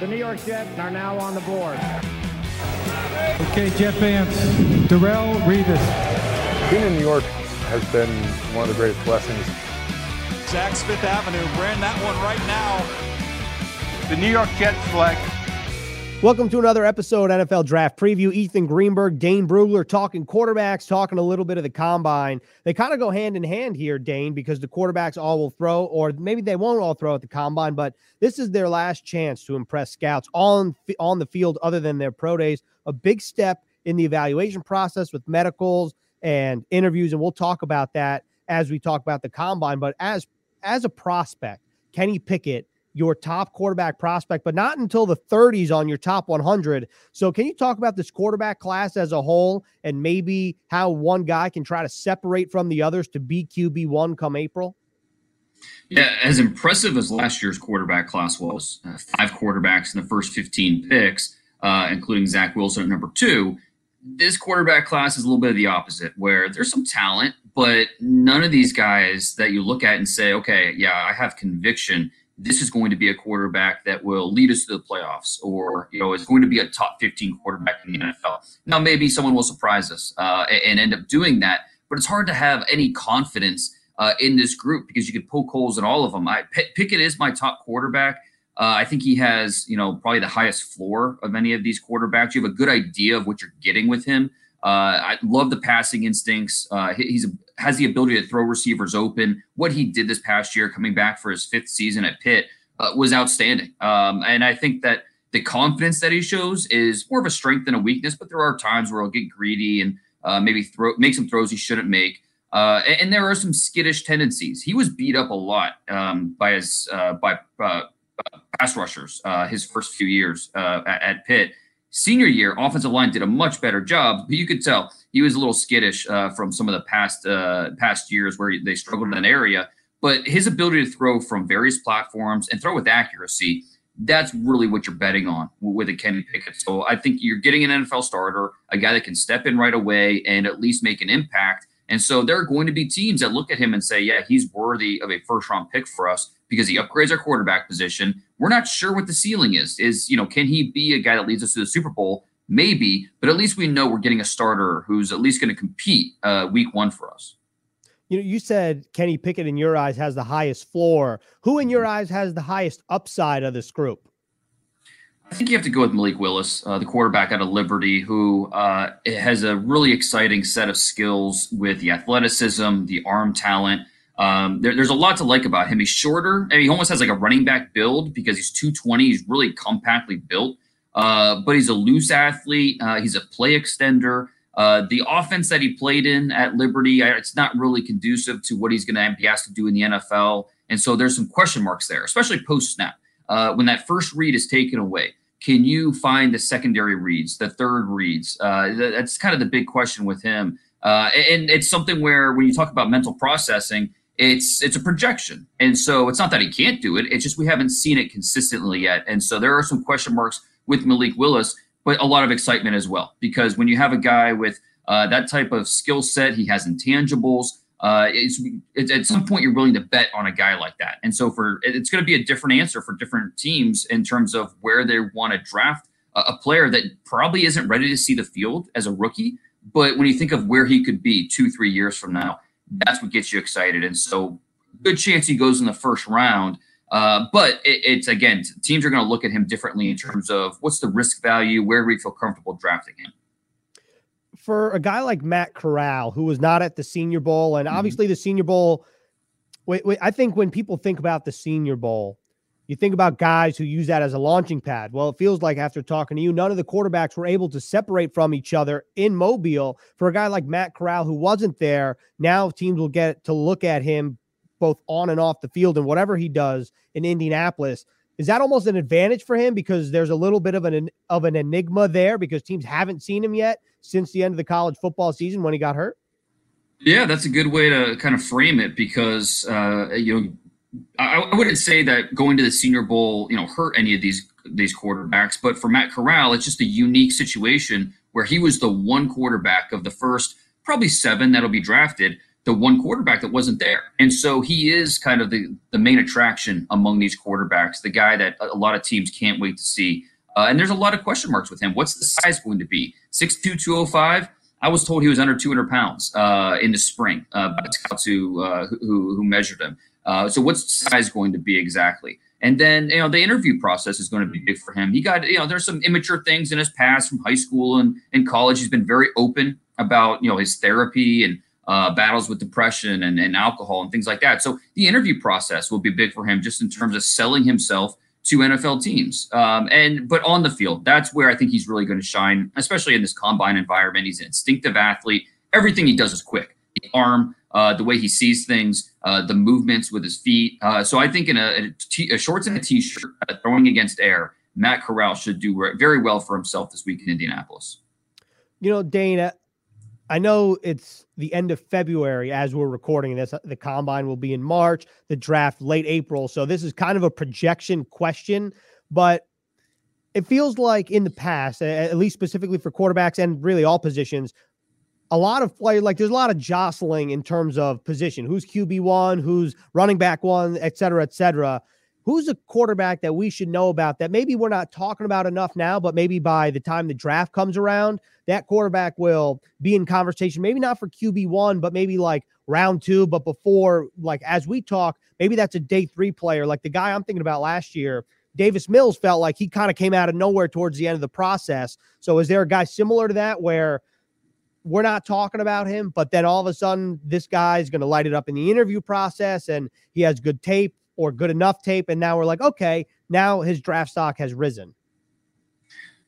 The New York Jets are now on the board. Okay, Jet fans, Darrelle Revis. Being in New York has been one of the greatest blessings. Saks Fifth Avenue, ran that one right now. The New York Jets select Welcome to another episode NFL Draft Preview. Ethan Greenberg, Dane Brugler talking quarterbacks, talking a little bit of the combine. They kind of go hand in hand here, Dane, because the quarterbacks all will throw, or maybe they won't all throw at the combine, but this is their last chance to impress scouts on on the field other than their pro days. A big step in the evaluation process with medicals and interviews, and we'll talk about that as we talk about the combine. But as as a prospect, Kenny Pickett your top quarterback prospect, but not until the 30s on your top 100. So, can you talk about this quarterback class as a whole and maybe how one guy can try to separate from the others to be QB1 come April? Yeah, as impressive as last year's quarterback class was, uh, five quarterbacks in the first 15 picks, uh, including Zach Wilson at number two. This quarterback class is a little bit of the opposite, where there's some talent, but none of these guys that you look at and say, okay, yeah, I have conviction this is going to be a quarterback that will lead us to the playoffs or you know is going to be a top 15 quarterback in the nfl now maybe someone will surprise us uh, and end up doing that but it's hard to have any confidence uh, in this group because you could poke holes in all of them. I, pickett is my top quarterback. Uh, i think he has you know probably the highest floor of any of these quarterbacks. You have a good idea of what you're getting with him. Uh, I love the passing instincts. Uh, he's a, has the ability to throw receivers open. What he did this past year, coming back for his fifth season at Pitt, uh, was outstanding. Um, and I think that the confidence that he shows is more of a strength than a weakness. But there are times where he'll get greedy and uh, maybe throw make some throws he shouldn't make. Uh, and, and, there are some skittish tendencies. He was beat up a lot um, by his uh, by pass rushers his first few years at, at Pitt Senior year, offensive line did a much better job, but you could tell he was a little skittish uh, from some of the past uh, past years where they struggled in that area. But his ability to throw from various platforms and throw with accuracy, that's really what you're betting on with a Kenny Pickett. So I think you're getting an NFL starter, a guy that can step in right away and at least make an impact. And so there are going to be teams that look at him and say, yeah, he's worthy of a first round pick for us because he upgrades our quarterback position. We're not sure what the ceiling is. Is, you know, can he be a guy that leads us to the Super Bowl? Maybe, but at least we know we're getting a starter who's at least going to compete uh, week one for us. You know, you said Kenny Pickett in your eyes has the highest floor. Who in your eyes has the highest upside of this group? I think you have to go with Malik Willis, uh, the quarterback out of Liberty, who uh, has a really exciting set of skills with the athleticism, the arm talent. Um, there, there's a lot to like about him. He's shorter. I mean, he almost has like a running back build because he's 220. He's really compactly built, uh, but he's a loose athlete. Uh, he's a play extender. Uh, the offense that he played in at Liberty, it's not really conducive to what he's going to be asked to do in the NFL. And so there's some question marks there, especially post snap. Uh, when that first read is taken away, can you find the secondary reads, the third reads? Uh, that's kind of the big question with him. Uh, and it's something where when you talk about mental processing, it's it's a projection. And so it's not that he can't do it it's just we haven't seen it consistently yet. And so there are some question marks with malik willis but a lot of excitement as well. Because when you have a guy with uh, that type of skill set he has intangibles uh, it's, it's, at some point you're willing to bet on a guy like that. And so for it's going to be a different answer for different teams in terms of where they want to draft a, a player that probably isn't ready to see the field as a rookie. But when you think of where he could be two three years from now that's what gets you excited. And so, good chance he goes in the first round. Uh, but it, it's again, teams are going to look at him differently in terms of what's the risk value, where do we feel comfortable drafting him. For a guy like Matt Corral, who was not at the Senior Bowl, and mm-hmm. obviously the Senior Bowl, wait, wait, I think when people think about the Senior Bowl, you think about guys who use that as a launching pad. Well, it feels like after talking to you, none of the quarterbacks were able to separate from each other in Mobile. For a guy like Matt Corral who wasn't there, now teams will get to look at him both on and off the field and whatever he does in Indianapolis. Is that almost an advantage for him because there's a little bit of an of an enigma there because teams haven't seen him yet since the end of the college football season when he got hurt? Yeah, that's a good way to kind of frame it because uh, you know I, I, wouldn't say that going to the Senior Bowl, you know, hurt any of these these quarterbacks. But for Matt Corral, it's just a unique situation where he was the one quarterback of the first probably seven that'll be drafted the one quarterback that wasn't there. And so he is kind of the, the main attraction among these quarterbacks, the guy that a lot of teams can't wait to see. Uh, and there's a lot of question marks with him. What's the size going to be? 6'2, 205? I was told he was under 200 pounds uh, in the spring uh, by scouts who, uh, who, who measured him. Uh, so what's size going to be exactly? And then, you know, the interview process is going to be big for him. He got, you know, there's some immature things in his past from high school and, and college. He's been very open about, you know, his therapy and uh, battles with depression and, and alcohol and things like that. So the interview process will be big for him just in terms of selling himself to NFL teams. Um, and but on the field, that's where I think he's really going to shine, especially in this combine environment. He's an instinctive athlete. Everything he does is quick. The arm, uh, the way he sees things, uh, the movements with his feet. Uh, so I think in a, a, t- a shorts and a t-shirt, uh, throwing against air, Matt Corral should do very well for himself this week in Indianapolis. You know, Dana, I know it's the end of February as we're recording this. The combine will be in March, the draft late April. So this is kind of a projection question, but it feels like in the past, at least specifically for quarterbacks and really all positions, a lot of play, like there's a lot of jostling in terms of position. Who's qb1 who's running back one et cetera et cetera. Who's a quarterback that we should know about that maybe we're not talking about enough now but maybe by the time the draft comes around that quarterback will be in conversation maybe not for qb1 but maybe like round two but before like as we talk maybe that's a day three player. Like the guy i'm thinking about last year Davis Mills felt like he kind of came out of nowhere towards the end of the process. So is there a guy similar to that where we're not talking about him, but then all of a sudden this guy's going to light it up in the interview process and he has good tape or good enough tape. And now we're like, okay, now his draft stock has risen.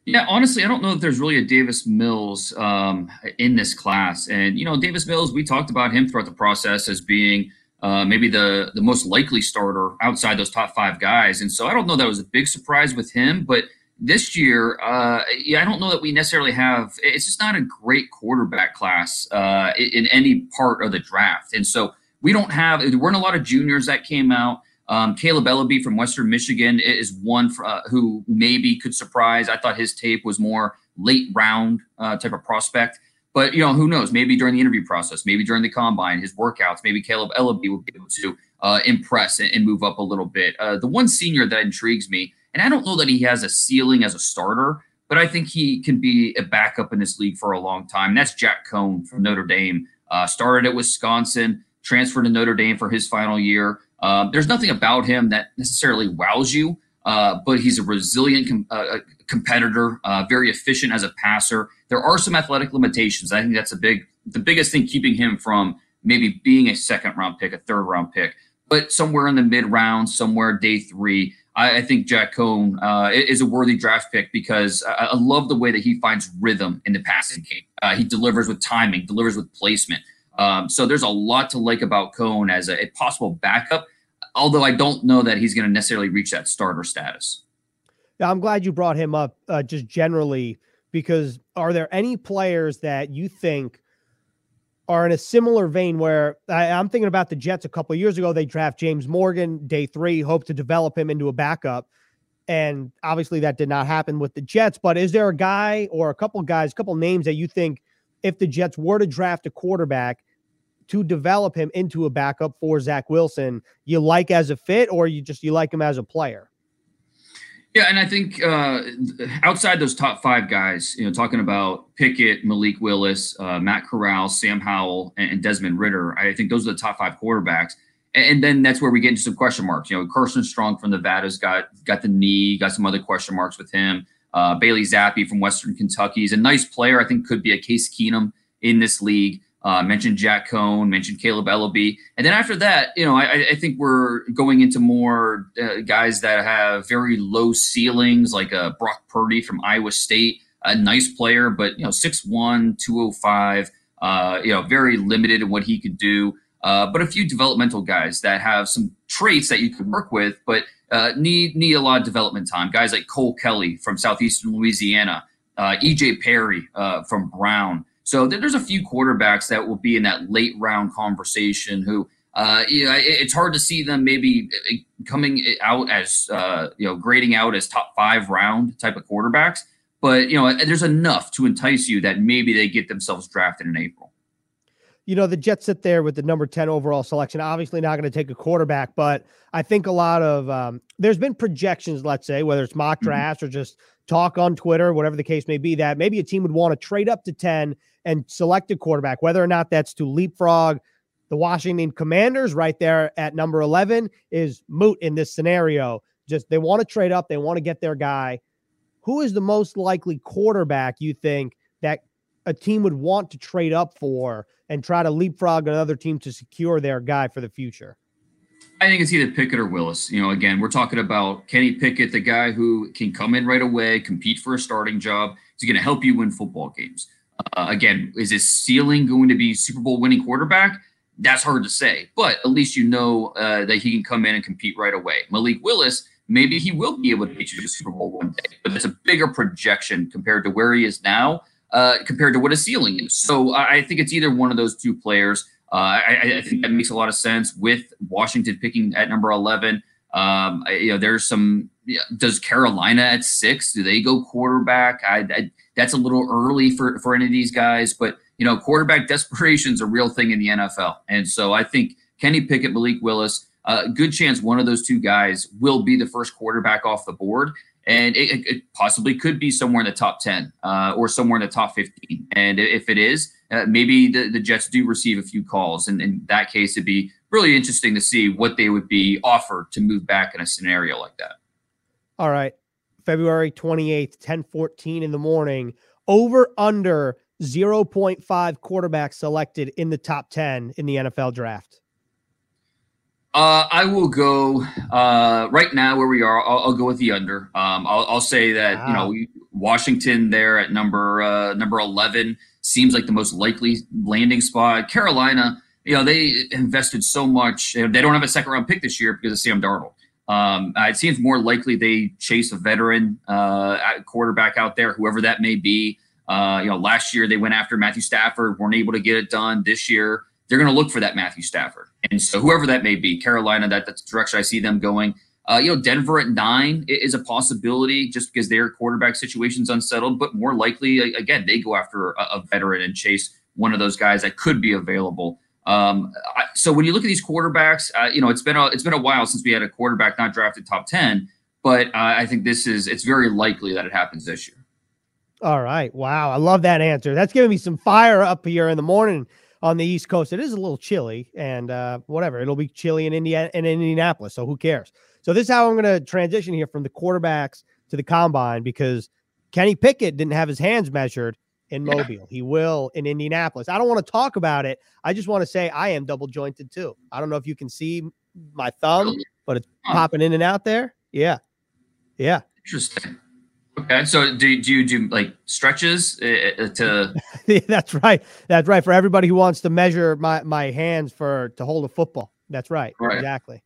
Yeah, honestly, I don't know if there's really a Davis Mills um, in this class. And, you know, Davis Mills, we talked about him throughout the process as being uh, maybe the, the most likely starter outside those top five guys. And so I don't know that was a big surprise with him, but this year, uh, yeah, I don't know that we necessarily have. It's just not a great quarterback class uh, in any part of the draft, and so we don't have. There weren't a lot of juniors that came out. Um, Kaleb Eleby from Western Michigan is one for, uh, who maybe could surprise. I thought his tape was more late round uh, type of prospect, but you know who knows? Maybe during the interview process, maybe during the combine, his workouts, maybe Kaleb Eleby will be able to uh, impress and, and, move up a little bit. Uh, the one senior that intrigues me and I don't know that he has a ceiling as a starter, but I think he can be a backup in this league for a long time. That's Jack Coan from Notre Dame. Uh, started at Wisconsin, transferred to Notre Dame for his final year. Uh, there's nothing about him that necessarily wows you, uh, but he's a resilient com- uh, competitor, uh, very efficient as a passer. There are some athletic limitations. I think that's a big, the biggest thing keeping him from maybe being a second round pick, a third round pick, but somewhere in the mid round, somewhere day three. I, I think Jack Coan uh, is a worthy draft pick because I, I, love the way that he finds rhythm in the passing game. Uh, he delivers with timing, delivers with placement. Um, so there's a lot to like about Coan as a, a possible backup, although I don't know that he's going to necessarily reach that starter status. Yeah, I'm glad you brought him up uh, just generally because are there any players that you think are in a similar vein where I, am thinking about the Jets a couple years ago. They draft James Morgan day three, hope to develop him into a backup. And obviously that did not happen with the Jets. But is there a guy or a couple guys, a couple names that you think if the Jets were to draft a quarterback to develop him into a backup for Zach Wilson, you like as a fit or you just you like him as a player? Yeah, and I think uh, outside those top five guys, you know, talking about Pickett, Malik Willis, uh, Matt Corral, Sam Howell, and Desmond Ridder, I think those are the top five quarterbacks. And then that's where we get into some question marks. You know, Carson Strong from Nevada's got got the knee, got some other question marks with him. Uh, Bailey Zappe from Western Kentucky is a nice player. I think could be a Case Keenum in this league. Uh, mentioned Jack Coan, mentioned Kaleb Eleby. and then after that, you know, I, I think we're going into more uh, guys that have very low ceilings, like uh, Brock Purdy from Iowa State, a nice player, but you know, 6'1", 205, uh, you know, very limited in what he could do. Uh, but a few developmental guys that have some traits that you could work with, but uh, need need a lot of development time. Guys like Cole Kelley from southeastern Louisiana, EJ Perry from Brown. So there's a few quarterbacks that will be in that late round conversation who, uh, you know, it's hard to see them maybe uh, coming out as, uh, you know, grading out as top five round type of quarterbacks. But, you know, there's enough to entice you that maybe they get themselves drafted in April. You know, the Jets sit there with the number 10 overall selection. Obviously, not going to take a quarterback, but I think a lot of um, there's been projections, let's say, whether it's mock Mm-hmm. drafts or just talk on Twitter, whatever the case may be, that maybe a team would want to trade up to 10 and select a quarterback, whether or not that's to leapfrog the Washington Commanders right there at number 11 is moot in this scenario. Just they want to trade up, they want to get their guy. Who is the most likely quarterback you think that a team would want to trade up for and try to leapfrog another team to secure their guy for the future? I think it's either Pickett or Willis. You know, again, we're talking about Kenny Pickett, the guy who can come in right away, compete for a starting job. He's going to help you win football games. Uh, again, is his ceiling going to be Super Bowl winning quarterback? That's hard to say, but at least you know uh, that he can come in and compete right away. Malik Willis, maybe he will be able to get you to the Super Bowl one day, but it's a bigger projection compared to where he is now, uh, compared to what his ceiling is. So I think it's either one of those two players. Uh, I, I think that makes a lot of sense with Washington picking at number 11. Um, you know, there's some. Does Carolina at six? Do they go quarterback? I that's a little early for for any of these guys, but you know, quarterback desperation is a real thing in the NFL, and so I think Kenny Pickett, Malik Willis, uh, good chance one of those two guys will be the first quarterback off the board, and it, it- possibly could be somewhere in the top ten uh, or somewhere in the top fifteen. And if it is, uh, maybe the, the Jets do receive a few calls, and in that case, it'd be really interesting to see what they would be offered to move back in a scenario like that. All right. February 28th, 1014 in the morning. Over under 0.5 quarterbacks selected in the top 10 in the NFL draft. Uh, I will go uh, right now where we are. I'll, I'll go with the under. Um, I'll, I'll say that you know we- Washington there at number uh, number eleven seems like the most likely landing spot. Carolina, you know, they invested so much. They don't have a second round pick this year because of Sam Darnold. Um, it seems more likely they chase a veteran uh, quarterback out there, whoever that may be. Uh, you know, last year they went after Matthew Stafford, weren't able to get it done. This year they're going to look for that Matthew Stafford, and so whoever that may be, Carolina, that, that's the direction I see them going. Uh, you know, Denver at nine is a possibility just because their quarterback situation's unsettled, but more likely, again, they go after a, a veteran and chase one of those guys that could be available. Um, I, so when you look at these quarterbacks, uh, you know, it's been a it's been a while since we had a quarterback not drafted top ten, but uh, I think this is it's very likely that it happens this year. All right. Wow. I love that answer. That's giving me some fire up here in the morning on the East Coast. It is a little chilly and uh, whatever. It'll be chilly in India in Indianapolis. So who cares? So this is how I'm going to transition here from the quarterbacks to the combine because Kenny Pickett didn't have his hands measured in Yeah. Mobile. He will in Indianapolis. I don't want to talk about it. I just want to say I am double jointed too. I don't know if you can see my thumb, but it's popping in and out there. Yeah. Yeah. Interesting. Okay, so do, do you do like stretches uh, uh, to? That's right. That's right. For everybody who wants to measure my my hands for to hold a football. That's right. Right. Exactly.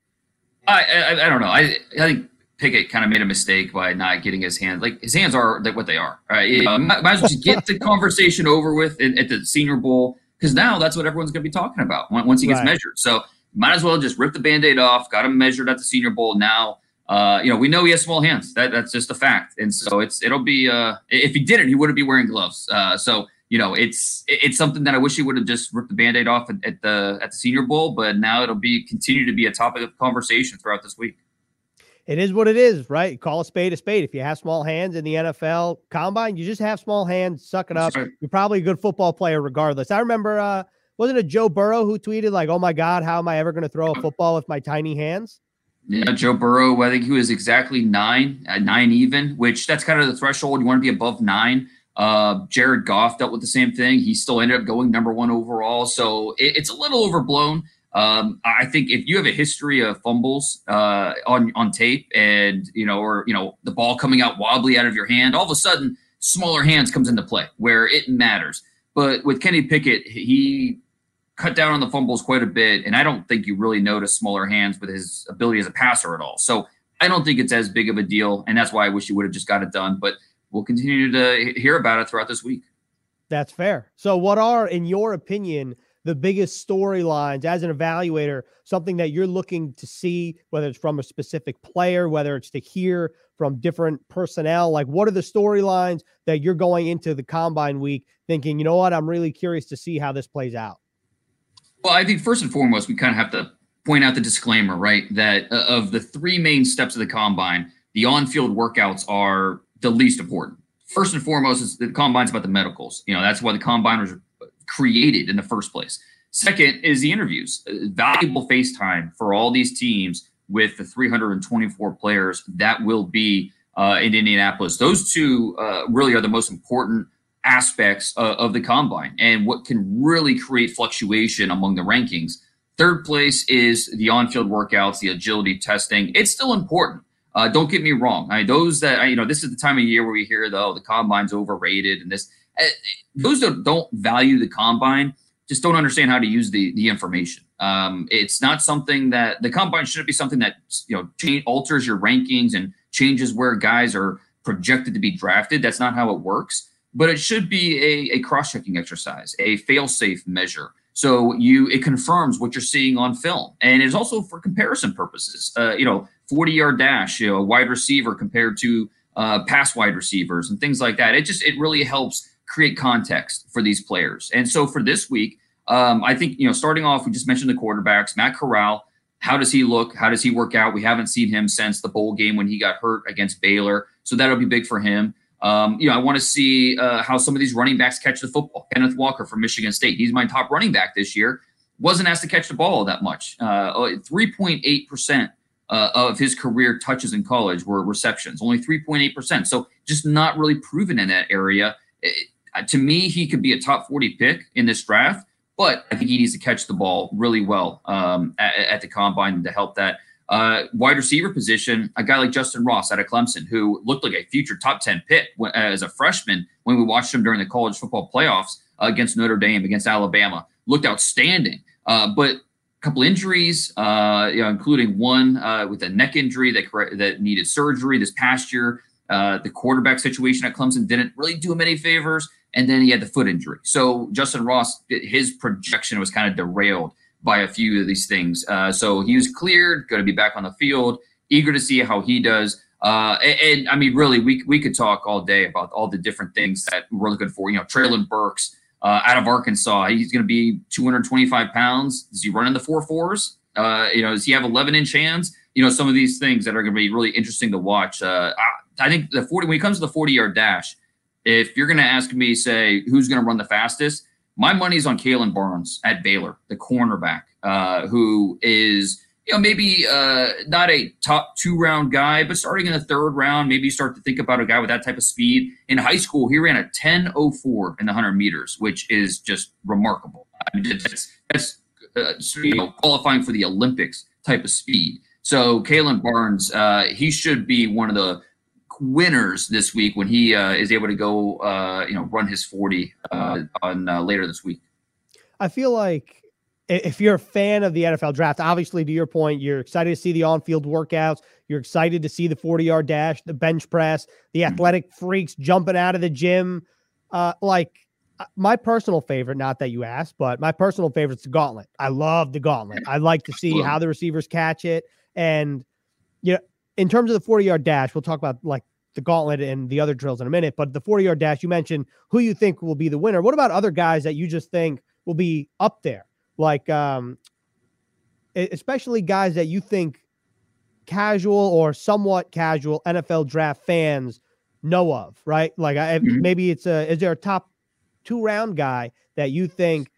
I, I I don't know. I I think Pickett kind of made a mistake by not getting his hands. Like his hands are like what they are. Right. you might, might as well just get the conversation over with at, at the Senior Bowl because now that's what everyone's going to be talking about once he gets Right. measured. So might as well just rip the Band-Aid off. Got him measured at the Senior Bowl. Now, uh, you know, we know he has small hands. That that's just a fact. And so it's it'll be. Uh, if he didn't, he wouldn't be wearing gloves. Uh, so you know, it's it's something that I wish he would have just ripped the Band-Aid off at, at the at the Senior Bowl. But now it'll be continue to be a topic of conversation throughout this week. It is what it is, right? Call a spade a spade. If you have small hands in the NFL combine, you just have small hands. Suck it up. Right. You're probably a good football player regardless. I remember, uh, wasn't it Joe Burrow who tweeted like, "Oh my God, how am I ever going to throw a football with my tiny hands?" Yeah, Joe Burrow. I think he was exactly nine, uh, nine even, which that's kind of the threshold. You want to be above nine. Uh, Jared Goff dealt with the same thing. He still ended up going number one overall. So it, it's a little overblown. Um, I think if you have a history of fumbles uh, on on tape, and you know, or you know, the ball coming out wobbly out of your hand, all of a sudden, smaller hands comes into play where it matters. But with Kenny Pickett, he cut down on the fumbles quite a bit, and I don't think you really notice smaller hands with his ability as a passer at all. So I don't think it's as big of a deal, and that's why I wish he would have just got it done. But we'll continue to hear about it throughout this week. That's fair. So, what are, in your opinion, the biggest storylines as an evaluator? Something that you're looking to see, whether it's from a specific player, whether it's to hear from different personnel. Like, what are the storylines that you're going into the combine week thinking, you know what, I'm really curious to see how this plays out? Well, I think first and foremost, we kind of have to point out the disclaimer, right? That uh, of the three main steps of the combine, the on-field workouts are the least important. First and foremost, is the combine's about the medicals. You know, that's why the combine was created in the first place. Second is the interviews, uh, valuable face time for all these teams with the 324 players that will be uh, in Indianapolis. Those two uh, really are the most important aspects uh, of the combine and what can really create fluctuation among the rankings. Third place is the on-field workouts, the agility testing. It's still important. Uh, don't get me wrong. I those that you know, this is the time of year where we hear though the combine's overrated, and this uh, those that don't value the combine just don't understand how to use the the information. Um, it's not something that the combine shouldn't be something that you know change, alters your rankings and changes where guys are projected to be drafted. That's not how it works. But it should be a, a cross checking exercise, a fail safe measure. So you it confirms what you're seeing on film, and it's also for comparison purposes. Uh, you know, 40 yard dash, you know, wide receiver compared to uh, pass wide receivers and things like that. It just it really helps create context for these players. And so for this week, um, I think you know, starting off, we just mentioned the quarterbacks, Matt Corral. How does he look? How does he work out? We haven't seen him since the bowl game when he got hurt against Baylor, so that'll be big for him. Um, you know, I want to see uh, how some of these running backs catch the football. Kenneth Walker from Michigan State, he's my top running back this year. Wasn't asked to catch the ball that much. Uh, 3.8 percent uh, of his career touches in college were receptions, only 3.8%. So just not really proven in that area. It, uh, to me, he could be a top 40 pick in this draft, but I think he needs to catch the ball really well um, at, at, the combine to help that. Uh, wide receiver position, a guy like Justyn Ross out of Clemson, who looked like a future top 10 pick as a freshman when we watched him during the college football playoffs uh, against Notre Dame, against Alabama, looked outstanding. Uh, but a couple injuries, uh, you know, including one uh, with a neck injury that that needed surgery this past year. Uh, the quarterback situation at Clemson didn't really do him any favors, and then he had the foot injury. So Justyn Ross, his projection was kind of derailed by a few of these things. Uh, so he was cleared, going to be back on the field. Eager to see how he does. Uh, and, and, I mean, really, we we could talk all day about all the different things that we're looking for. You know, Treylon Burks uh, out of Arkansas. He's going to be 225 pounds. Is he running the four fours? Uh, you know, does he have 11 inch hands? You know, some of these things that are going to be really interesting to watch. Uh, I, I, think the 40 when it comes to the 40 yard dash, if you're going to ask me, say who's going to run the fastest, my money's on Kalon Barnes at Baylor, the cornerback, uh, who is you know, maybe uh, not a top two round guy, but starting in the third round, maybe you start to think about a guy with that type of speed. In high school, he ran a 10.04 in the 100 meters, which is just remarkable. I mean, that's, that's uh, you know, qualifying for the Olympics type of speed. So Kalon Barnes, uh, he should be one of the winners this week when he uh, is able to go, uh, you know, run his 40 uh, on uh, later this week. I feel like if you're a fan of the NFL draft, obviously, to your point, you're excited to see the on field workouts. You're excited to see the 40 yard dash, the bench press, the mm-hmm. athletic freaks jumping out of the gym. Uh, like uh, my personal favorite, not that you asked, but my personal favorite is the gauntlet. I love the gauntlet. I like to see how the receivers catch it. And, you know, in terms of the 40 yard dash, we'll talk about like the gauntlet and the other drills in a minute. But the 40 yard dash, you mentioned who you think will be the winner. What about other guys that you just think will be up there? like um especially guys that you think casual or somewhat casual NFL draft fans know of, right? Like I, mm-hmm. maybe it's a is there a top two round guy that you think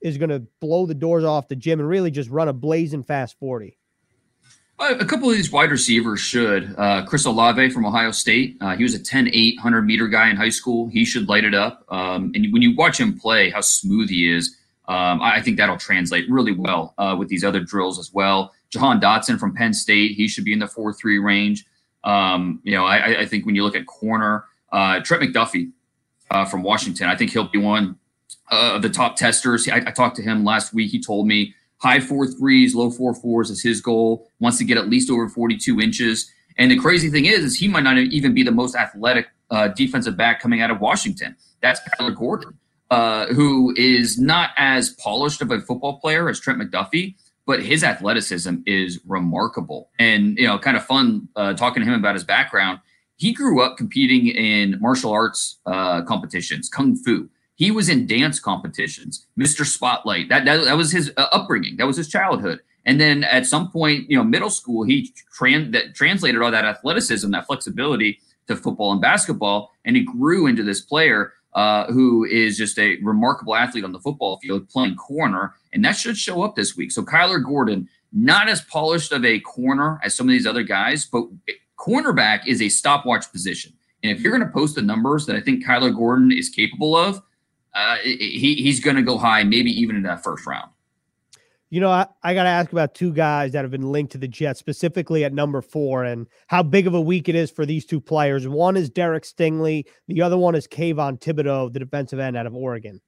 is going to blow the doors off the gym and really just run a blazing fast 40? A couple of these wide receivers should. Uh, Chris Olave from Ohio State, uh, he was a 10 8 100 meter guy in high school. He should light it up. Um, and when you watch him play, how smooth he is, um, I think that'll translate really well uh, with these other drills as well. Jahan Dotson from Penn State, he should be in the four three range. Um, you know, I, I, think when you look at corner, uh, Trent McDuffie uh, from Washington, I think he'll be one of the top testers. I, I, talked to him last week. He told me high four threes, low four fours is his goal. Wants to get at least over 42 inches. And the crazy thing is, is he might not even be the most athletic uh, defensive back coming out of Washington. That's Kyler Gordon uh, who is not as polished of a football player as Trent McDuffie, but his athleticism is remarkable. And, you know, kind of fun uh, talking to him about his background. He grew up competing in martial arts uh, competitions, kung fu. He was in dance competitions, Mr. Spotlight. That that, that was his uh, upbringing. That was his childhood. And then at some point, you know, middle school, he trans that translated all that athleticism, that flexibility to football and basketball, and he grew into this player uh, who is just a remarkable athlete on the football field, playing corner, and that should show up this week. So Kyler Gordon, not as polished of a corner as some of these other guys, but cornerback is a stopwatch position. And if you're going to post the numbers that I think Kyler Gordon is capable of, uh, he, he's going to go high, maybe even in that first round. You know, I, I got to ask about two guys that have been linked to the Jets, specifically at number four, and how big of a week it is for these two players. One is Derek Stingley, the other one is Kayvon Thibodeaux, the defensive end out of Oregon.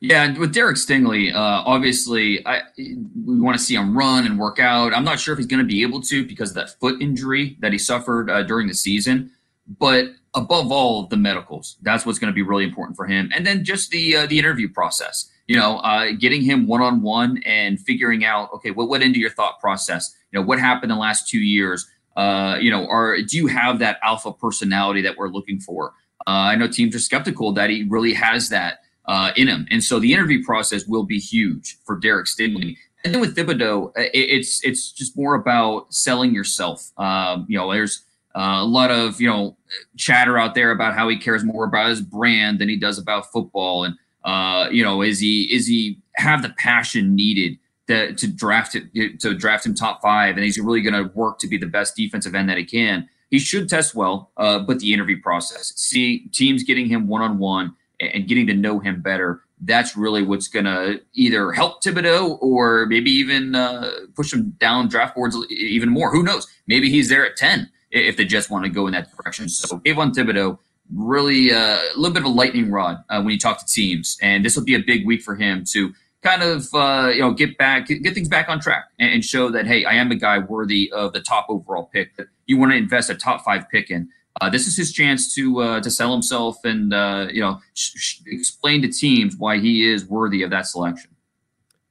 Yeah, with Derek Stingley, uh, obviously, I, we want to see him run and work out. I'm not sure if he's going to be able to because of that foot injury that he suffered uh, during the season. But above all, the medicals. That's what's going to be really important for him. And then just the uh, the interview process you know, uh, getting him one on one and figuring out, okay, what went into your thought process? You know, what happened in the last two years? Uh, you know, or do you have that alpha personality that we're looking for? Uh, I know teams are skeptical that he really has that uh, in him, and so the interview process will be huge for Derek Stingley. And then with Thibodeaux, uh, it, it's it's just more about selling yourself. Um, you know, there's uh, a lot of you know chatter out there about how he cares more about his brand than he does about football, and uh, you know, is he is he have the passion needed to, to draft it to draft him top five, and he's really going to work to be the best defensive end that he can. He should test well, uh, but the interview process, see teams getting him one on one and getting to know him better. That's really what's going to either help Thibodeaux or maybe even uh, push him down draft boards even more. Who knows? Maybe he's there at ten if they just want to go in that direction. So, Kayvon Thibodeaux, really uh, a little bit of a lightning rod uh, when you talk to teams, and this will be a big week for him to kind of uh, you know get back, get, things back on track, and, and, show that hey, I am a guy worthy of the top overall pick that you want to invest a top five pick in. Uh, this is his chance to uh, to sell himself and uh, you know sh- sh- explain to teams why he is worthy of that selection.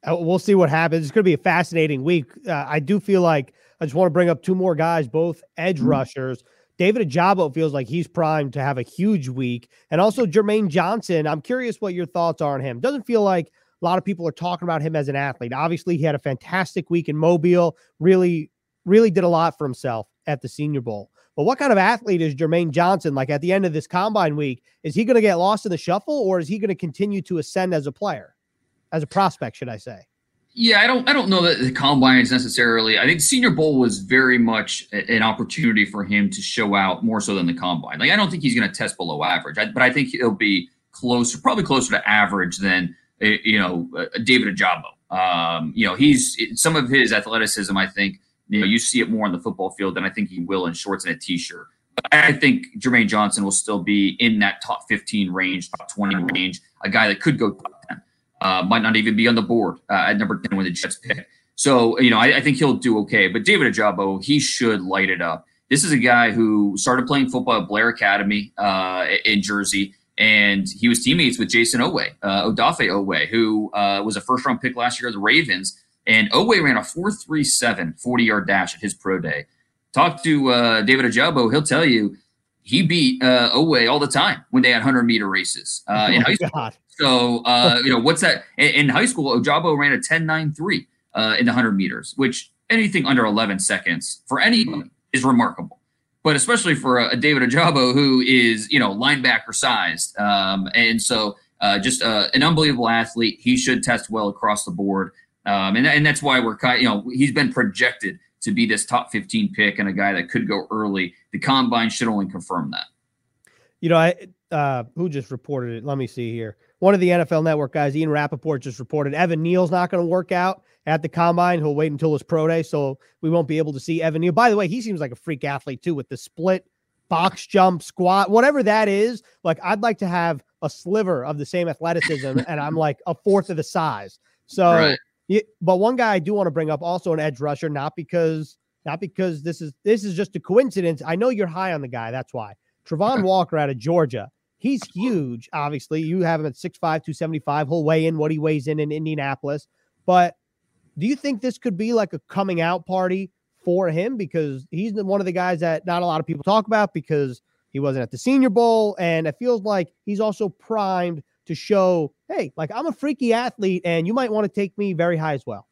We'll see what happens. It's going to be a fascinating week. I do feel like I just want to bring up two more guys, both edge mm-hmm. rushers. David Ojabo feels like he's primed to have a huge week. And also Jermaine Johnson. I'm curious what your thoughts are on him. Doesn't feel like a lot of people are talking about him as an athlete. Obviously, he had a fantastic week in Mobile, really, really did a lot for himself at the Senior Bowl. But what kind of athlete is Jermaine Johnson? Like at the end of this combine week, is he going to get lost in the shuffle or is he going to continue to ascend as a player, as a prospect, should I say? Yeah, I don't. I don't know that the combine is necessarily. I think Senior Bowl was very much an opportunity for him to show out more so than the combine. Like I don't think he's going to test below average, but I think he'll be closer, probably closer to average than eh, you know David Ojabo. Um, you know, he's some of his athleticism. I think you know you see it more on the football field than I think he will in shorts and a t-shirt. I think Jermaine Johnson will still be in that top 15 range, top 20 range, a guy that could go top 10 uh, might not even be on the board uh, at number 10 when the Jets pick. So, you know, I, I, think he'll do okay. But David Ojabo, he should light it up. This is a guy who started playing football at Blair Academy uh, in Jersey, and he was teammates with Jayson Oweh, uh, Odafe Oweh, who uh, was a first round pick last year of the Ravens. And Oweh ran a 4.37 40 yard dash at his pro day. Talk to uh, David Ojabo, he'll tell you he beat uh, Oweh all the time when they had 100 meter races uh, oh in high school. God. So, uh, you know, what's that? In, high school, Ojabo ran a 10.93 uh, in the 100 meters, which anything under 11 seconds for anybody is remarkable. But especially for a, a David Ojabo who is, you know, linebacker sized. Um, and so uh, just uh, an unbelievable athlete. He should test well across the board. Um, and, and that's why we're, you know, he's been projected to be this top 15 pick and a guy that could go early. The combine should only confirm that. You know, I uh, who just reported it? Let me see here one of the NFL Network guys, Ian Rapoport, just reported Evan Neal's not going to work out at the combine. He'll wait until his pro day, so we won't be able to see Evan Neal. By the way, he seems like a freak athlete too with the split box jump, squat, whatever that is. Like I'd like to have a sliver of the same athleticism, and I'm like a fourth of the size. So, right. yeah, but one guy I do want to bring up, also an edge rusher, not because not because this is this is just a coincidence. I know you're high on the guy, that's why. Travon Walker out of Georgia He's huge, obviously. You have him at 6'5, 275. He'll weigh in what he weighs in in Indianapolis. But do you think this could be like a coming out party for him? Because he's one of the guys that not a lot of people talk about because he wasn't at the Senior Bowl. And it feels like he's also primed to show, hey, like I'm a freaky athlete and you might want to take me very high as well?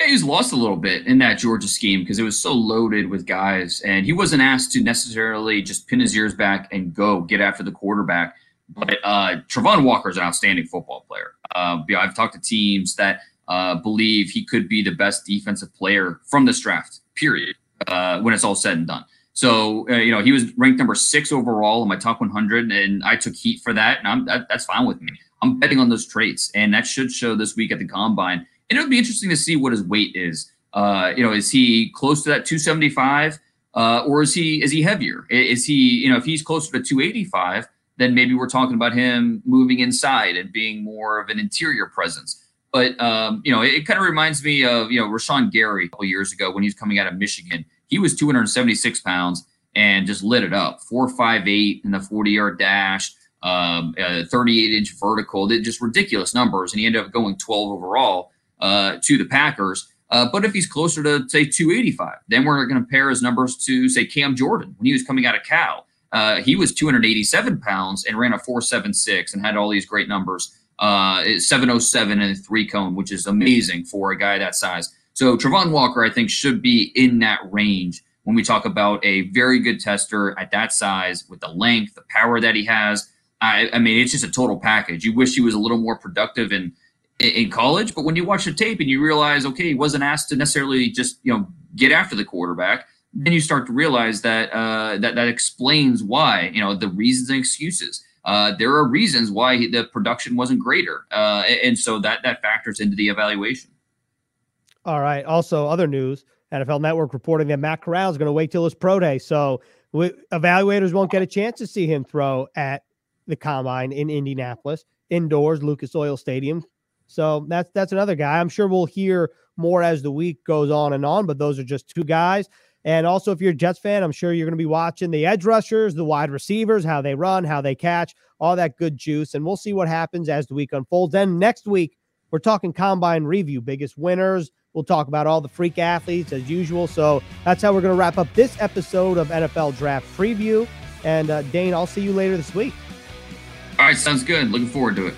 Yeah, he's lost a little bit in that Georgia scheme because it was so loaded with guys, and he wasn't asked to necessarily just pin his ears back and go get after the quarterback. But uh, Travon Walker is an outstanding football player. Uh, I've talked to teams that uh, believe he could be the best defensive player from this draft, period, uh, when it's all said and done. So, uh, you know, he was ranked number six overall in my top 100, and I took heat for that, and I'm, that, that's fine with me. I'm betting on those traits, and that should show this week at the combine. And it would be interesting to see what his weight is. Uh, you know, is he close to that 275, uh, or is he is he heavier? Is he, you know, if he's closer to 285, then maybe we're talking about him moving inside and being more of an interior presence. But um, you know, it, it kind of reminds me of you know Rashan Gary a couple years ago when he was coming out of Michigan he was 276 pounds and just lit it up. Four five eight in the 40 yard dash, um, 38 inch vertical. They're just ridiculous numbers, and he ended up going 12 overall uh, to the Packers. Uh, but if he's closer to say 285, then we're going to compare his numbers to say Cam Jordan when he was coming out of Cal. Uh, he was 287 pounds and ran a 476 and had all these great numbers. Uh, 707 and a three cone, which is amazing for a guy that size. So Travon Walker, I think, should be in that range when we talk about a very good tester at that size with the length, the power that he has. I, I mean, it's just a total package. You wish he was a little more productive in in college, but when you watch the tape and you realize, okay, he wasn't asked to necessarily just you know get after the quarterback, then you start to realize that uh, that that explains why you know the reasons and excuses. Uh, there are reasons why he, the production wasn't greater, uh, and so that that factors into the evaluation. All right. Also, other news: NFL Network reporting that Matt Corral is going to wait till his pro day, so we, evaluators won't get a chance to see him throw at the combine in Indianapolis, indoors, Lucas Oil Stadium. So that's that's another guy. I'm sure we'll hear more as the week goes on and on, but those are just two guys. And also, if you're a Jets fan, I'm sure you're going to be watching the edge rushers, the wide receivers, how they run, how they catch, all that good juice. And we'll see what happens as the week unfolds. And next week, we're talking combine review, biggest winners, We'll talk about all the freak athletes as usual. So that's how we're going to wrap up this episode of NFL Draft Preview. And uh, Dane, I'll see you later this week. All right, sounds good. Looking forward to it.